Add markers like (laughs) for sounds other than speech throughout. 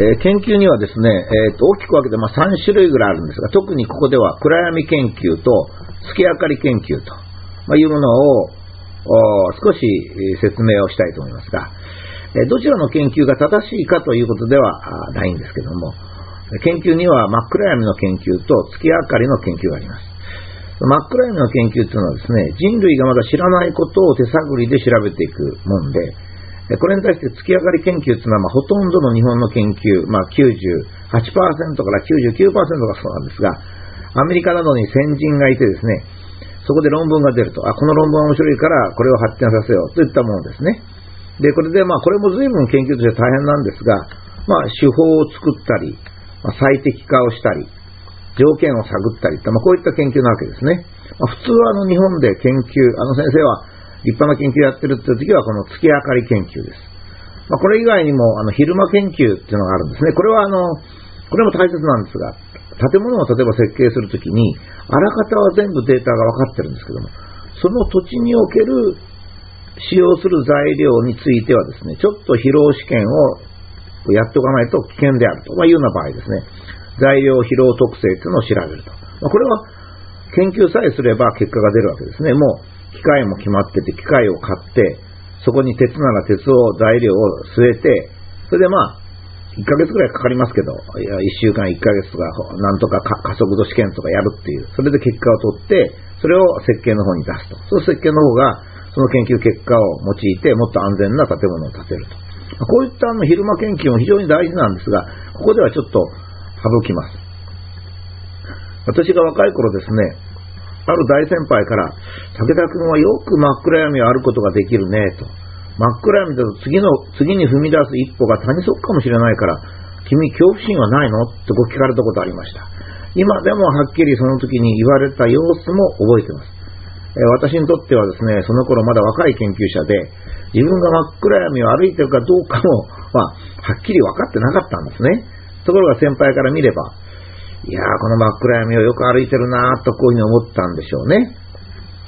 えー、研究にはですね、えー、と大きく分けてま3種類ぐらいあるんですが、特にここでは暗闇研究と月明かり研究と、ま、いうものを少し説明をしたいと思いますが、え、どちらの研究が正しいかということではないんですけども、研究には真っ暗闇の研究と月明かりの研究があります。真っ暗闇の研究というのはですね、人類がまだ知らないことを手探りで調べていくもんで、これに対して月明かり研究というのは、まあ、ほとんどの日本の研究、まあ、98%から99%がそうなんですが、アメリカなどに先人がいてですね、そこで論文が出ると、あ、この論文は面白いからこれを発展させようといったものですね。で、これでまあ、これも随分研究として大変なんですが、まあ、手法を作ったり、まあ、最適化をしたり、条件を探ったりとまあ、こういった研究なわけですね。まあ、普通はあの日本で研究、あの先生は立派な研究やってるっていう時はこの月明かり研究です。まあ、これ以外にもあの昼間研究っていうのがあるんですね。これはあの、これも大切なんですが、建物を例えば設計するときに、あらかたは全部データが分かってるんですけども、その土地における使用する材料についてはですね、ちょっと疲労試験をやっておかないと危険であるというような場合ですね、材料疲労特性というのを調べると。まあ、これは研究さえすれば結果が出るわけですね。もう機械も決まってて、機械を買って、そこに鉄なら鉄を材料を据えて、それでまあ、1ヶ月ぐらいかかりますけど、いや1週間1ヶ月とか、なんとか加速度試験とかやるっていう、それで結果を取って、それを設計の方に出すと。その設計の方が、その研究結果を用いて、もっと安全な建物を建てると。こういったあの昼間研究も非常に大事なんですが、ここではちょっと省きます。私が若い頃ですね、ある大先輩から、武田君はよく真っ暗闇を歩くことができるね、と。真っ暗闇だと次の、次に踏み出す一歩が谷底かもしれないから、君恐怖心はないの？ってご聞かれたことありました。今でもはっきりその時に言われた様子も覚えてます。え私にとってはですね、その頃まだ若い研究者で、自分が真っ暗闇を歩いてるかどうかも、まあ、はっきり分かってなかったんですね。ところが先輩から見れば、いやー、この真っ暗闇をよく歩いてるなーとこういうふうに思ったんでしょうね。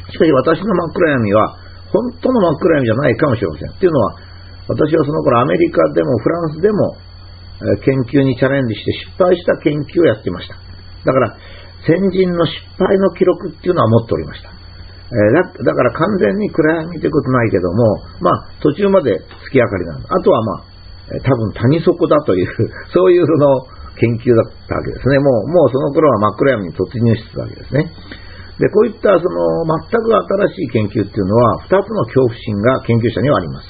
しかし私の真っ暗闇は、本当の真っ暗闇じゃないかもしれません。っていうのは、私はその頃アメリカでもフランスでも、研究にチャレンジして失敗した研究をやっていました。だから、先人の失敗の記録っていうのは持っておりました。え、だから完全に暗闇ということないけども、まあ、途中まで月明かりなの。あとはまあ、多分谷底だという、そういうその研究だったわけですね。もう、もうその頃は真っ暗闇に突入してたわけですね。で、こういったその全く新しい研究っていうのは、二つの恐怖心が研究者にはあります。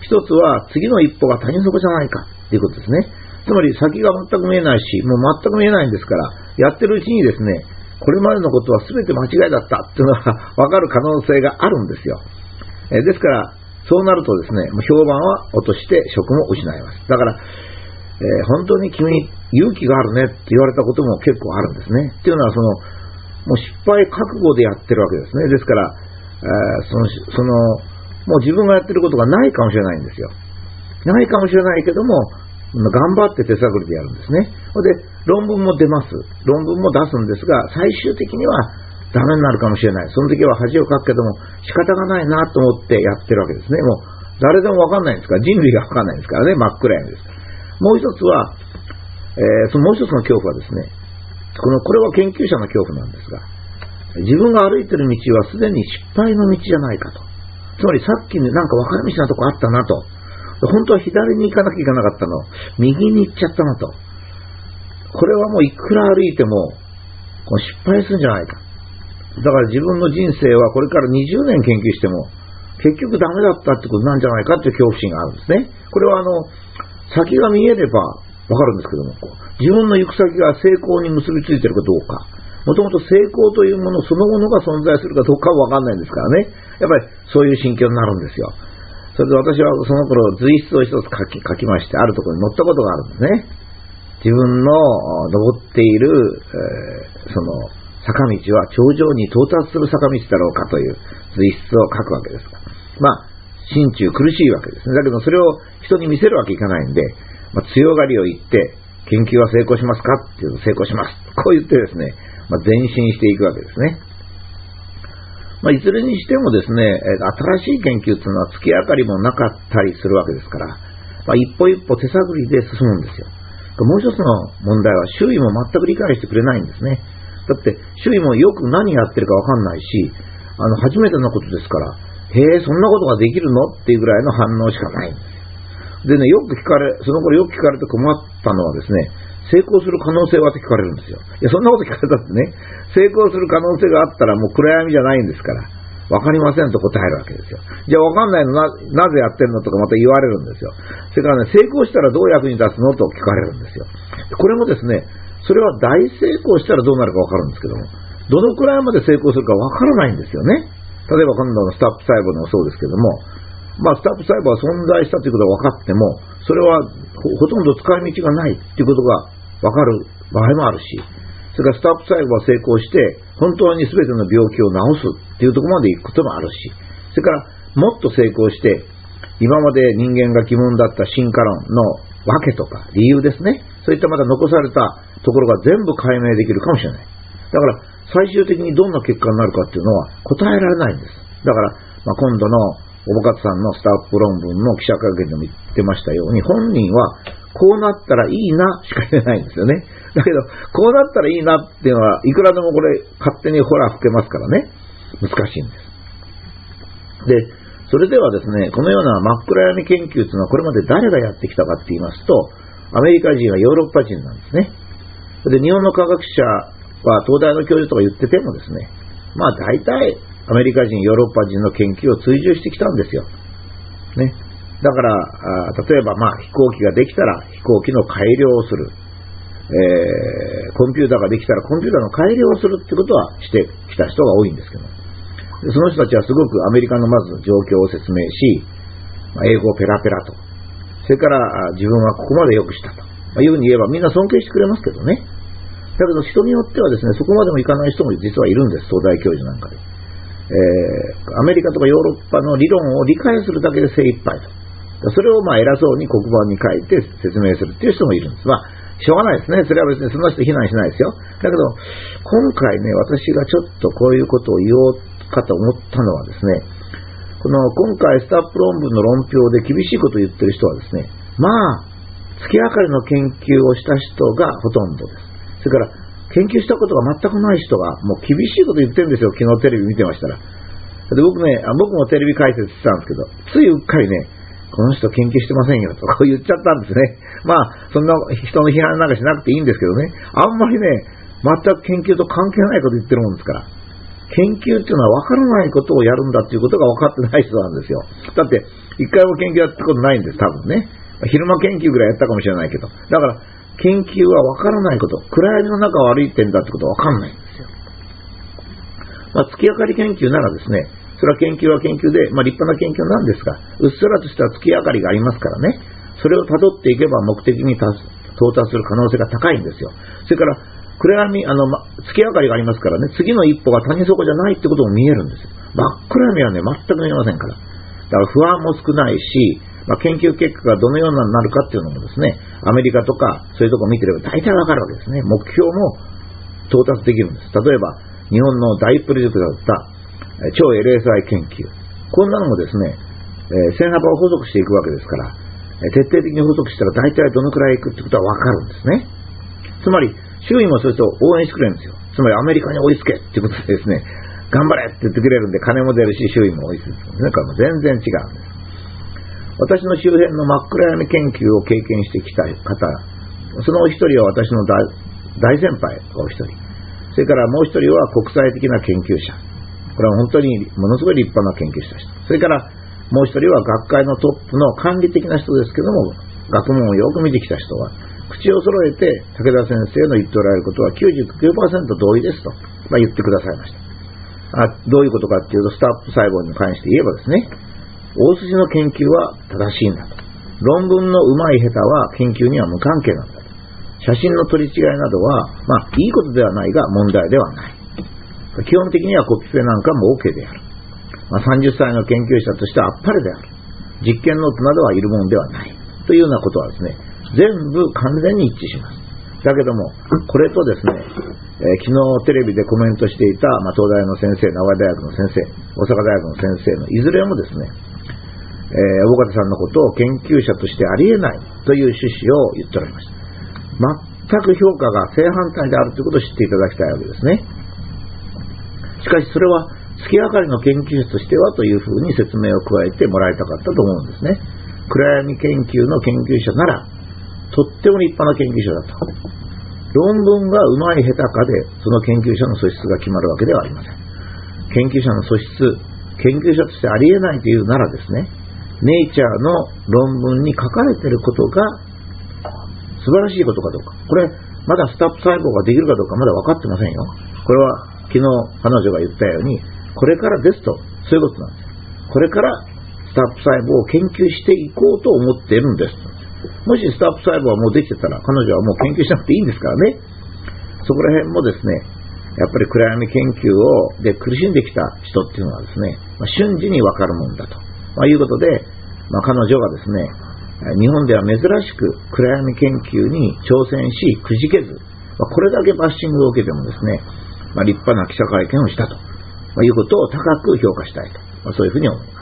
一つは、次の一歩が谷底じゃないかっていうことですね。つまり先が全く見えないし、もう全く見えないんですから、やってるうちにですね、これまでのことは全て間違いだったっていうのは (laughs) 分かる可能性があるんですよ。えですから、そうなるとですね、評判は落として職も失います。だから、えー、本当に君勇気があるねって言われたことも結構あるんですね。っていうのは、その、もう失敗覚悟でやってるわけですね。ですから、えー、その、その、もう自分がやってることがないかもしれないんですよ。ないかもしれないけども、頑張って手探りでやるんですね。で、論文も出ます。論文も出すんですが、最終的にはダメになるかもしれない。その時は恥をかくけども、仕方がないなと思ってやってるわけですね。もう、誰でもわかんないんですから、人類がわかんないんですからね、真っ暗闇ですから。もう一つは、えー、そのもう一つの恐怖はですね、この、これは研究者の恐怖なんですが、自分が歩いている道はすでに失敗の道じゃないかと。つまりさっきになんか分かれ道なとこあったなと。本当は左に行かなきゃいけなかったの。右に行っちゃったなと。これはもういくら歩いても、こ失敗するんじゃないか。だから自分の人生はこれから20年研究しても、結局ダメだったってことなんじゃないかっていう恐怖心があるんですね。これはあの、先が見えればわかるんですけども、自分の行く先が成功に結びついてるかどうか、もともと成功というものそのものが存在するかどうかはわかんないんですからね。やっぱりそういう心境になるんですよ。それで私はその頃随筆を一つ書き書きまして、あるところに載ったことがあるんですね。自分の登っている、えー、その坂道は頂上に到達する坂道だろうかという随筆を書くわけですまあ、心中苦しいわけですね。だけどそれを人に見せるわけいかないんで、まあ、強がりを言って、研究は成功しますか？っていうと成功します。(laughs) こう言ってですね、まあ、前進していくわけですね。まあ、いずれにしてもですね、新しい研究っていうのは月明かりもなかったりするわけですから、まあ、一歩一歩手探りで進むんですよ。もう一つの問題は周囲も全く理解してくれないんですね。だって周囲もよく何やってるかわかんないし、あの、初めてのことですから、へえ、そんなことができるの？っていうぐらいの反応しかないですよ。でね、よく聞かれ、その頃よく聞かれて困ったのはですね、成功する可能性はって聞かれるんですよ。いや、そんなこと聞かれたってね、成功する可能性があったらもう暗闇じゃないんですから。わかりませんと答えるわけですよ。じゃあわかんないのな、なぜやってんのとかまた言われるんですよ。それからね、成功したらどう役に立つのと聞かれるんですよ。これもですね、それは大成功したらどうなるかわかるんですけども、どのくらいまで成功するかわからないんですよね。例えば今度のスタップ細胞でもそうですけども、まあ、スタップ細胞は存在したということが分かっても、それはほとんど使い道がないということが分かる場合もあるし、それからスタップ細胞は成功して、本当に全ての病気を治すっていうところまで行くこともあるし、それからもっと成功して、今まで人間が疑問だった進化論の訳とか理由ですね。そういったまだ残されたところが全部解明できるかもしれない。だから最終的にどんな結果になるかっていうのは答えられないんです。だから、まあ、今度のおぼかつさんのスタッフ論文の記者会見でも言ってましたように、本人はこうなったらいいなしか言えないんですよね。だけど、こうなったらいいなっていうのは、いくらでもこれ、勝手にホラー吹けますからね。難しいんです。で、それではですね、このような真っ暗闇研究というのは、これまで誰がやってきたかって言いますと、アメリカ人はヨーロッパ人なんですね。で、日本の科学者は東大の教授とか言っててもですね、まあ大体アメリカ人、ヨーロッパ人の研究を追従してきたんですよ。ね。だから、例えばまあ飛行機ができたら飛行機の改良をする。えー、コンピューターができたらコンピューターの改良をするってことはしてきた人が多いんですけど、その人たちはすごくアメリカのまず状況を説明し、まあ、英語をペラペラと、それから自分はここまで良くしたと、まあ、いうふうに言えばみんな尊敬してくれますけどね。だけど人によってはですね、そこまでもいかない人も実はいるんです、東大教授なんかで。えー、アメリカとかヨーロッパの理論を理解するだけで精一杯と。それをまあ偉そうに黒板に書いて説明するっていう人もいるんです。まあ、しょうがないですね。それは別にその人非難しないですよ。だけど、今回ね、私がちょっとこういうことを言おうかと思ったのはですね、この今回スタップ論文の論評で厳しいことを言ってる人はですね、まあ、月明かりの研究をした人がほとんどです。それから、研究したことが全くない人が、もう厳しいこと言ってるんですよ、昨日テレビ見てましたら。で僕ね、僕もテレビ解説してたんですけど、ついうっかりね、この人研究してませんよとこう言っちゃったんですね。まあ、そんな人の批判なんかしなくていいんですけどね、あんまりね、全く研究と関係ないこと言ってるもんですから。研究っていうのは分からないことをやるんだっていうことが分かってない人なんですよ。だって、一回も研究やったことないんです、多分ね。昼間研究ぐらいやったかもしれないけど。だから、研究は分からないこと、暗闇の中を歩いてんだってことは分かんないんですよ。まあ、月明かり研究ならですね、それは研究は研究で、まあ、立派な研究なんですが、うっすらとした月明かりがありますからね、それをたどっていけば目的に到達する可能性が高いんですよ。それから、暗闇、あの、ま、月明かりがありますからね、次の一歩が谷底じゃないってことも見えるんですよ。真っ暗闇はね、全く見えませんから。だから不安も少ないし、まあ、研究結果がどのようになるかっていうのもですね、アメリカとかそういうところ見てれば大体わかるわけですね。目標も到達できるんです。例えば、日本の大プロジェクトだった超 LSI 研究。こんなのもですね、えー、線幅を補足していくわけですから、徹底的に補足したら大体どのくらいいくってことはわかるんですね。つまり、周囲もそうすると応援してくれるんですよ。つまりアメリカに追いつけっていうことでですね、頑張れって言ってくれるんで金も出るし、周囲も追いつく。なんかも全然違うんです。私の周辺の真っ暗闇研究を経験してきた方、そのお一人は私の大先輩お一人。それからもう一人は国際的な研究者。これは本当にものすごい立派な研究者でした。それからもう一人は学会のトップの管理的な人ですけども、学問をよく見てきた人は、口を揃えて武田先生の言っておられることは99%同意ですと、まあ、言ってくださいました。あどういうことかっていうと、 STAP 細胞に関して言えばですね、大筋の研究は正しいんだと。論文の上手い下手は研究には無関係なんだと。写真の取り違いなどは、まあ、いいことではないが問題ではない。基本的にはコピペなんかも OK である。まあ、30歳の研究者としてあっぱれである。実験ノートなどはいるもんではない。というようなことはですね、全部完全に一致します。だけども、これとですね、えー、昨日テレビでコメントしていた、まあ、東大の先生、名古屋大学の先生、大阪大学の先生のいずれもですね、えー、大方さんのことを研究者としてありえないという趣旨を言っておられました。全く評価が正反対であるということを知っていただきたいわけですね。しかしそれは月明かりの研究室としてはというふうに説明を加えてもらいたかったと思うんですね。暗闇研究の研究者なら、とっても立派な研究者だと。論文が上手い下手かで、その研究者の素質が決まるわけではありません。研究者の素質、研究者としてありえないというならですね、ネイチャーの論文に書かれていることが素晴らしいことかどうか。これ、まだスタップ細胞ができるかどうかまだ分かってませんよ。これは昨日彼女が言ったように、これからですと、そういうことなんです。これからスタップ細胞を研究していこうと思っているんです。もしスタップ細胞がもうできてたら、彼女はもう研究しなくていいんですからね。そこら辺もですね、やっぱり暗闇研究をで苦しんできた人っていうのはですね、ま、瞬時にわかるもんだと、まあ、いうことで、まあ、彼女がですね、日本では珍しく暗闇研究に挑戦し、くじけず、まあ、これだけバッシングを受けてもですね、まあ、立派な記者会見をしたと、まいうことを高く評価したいと、まそういうふうに思います。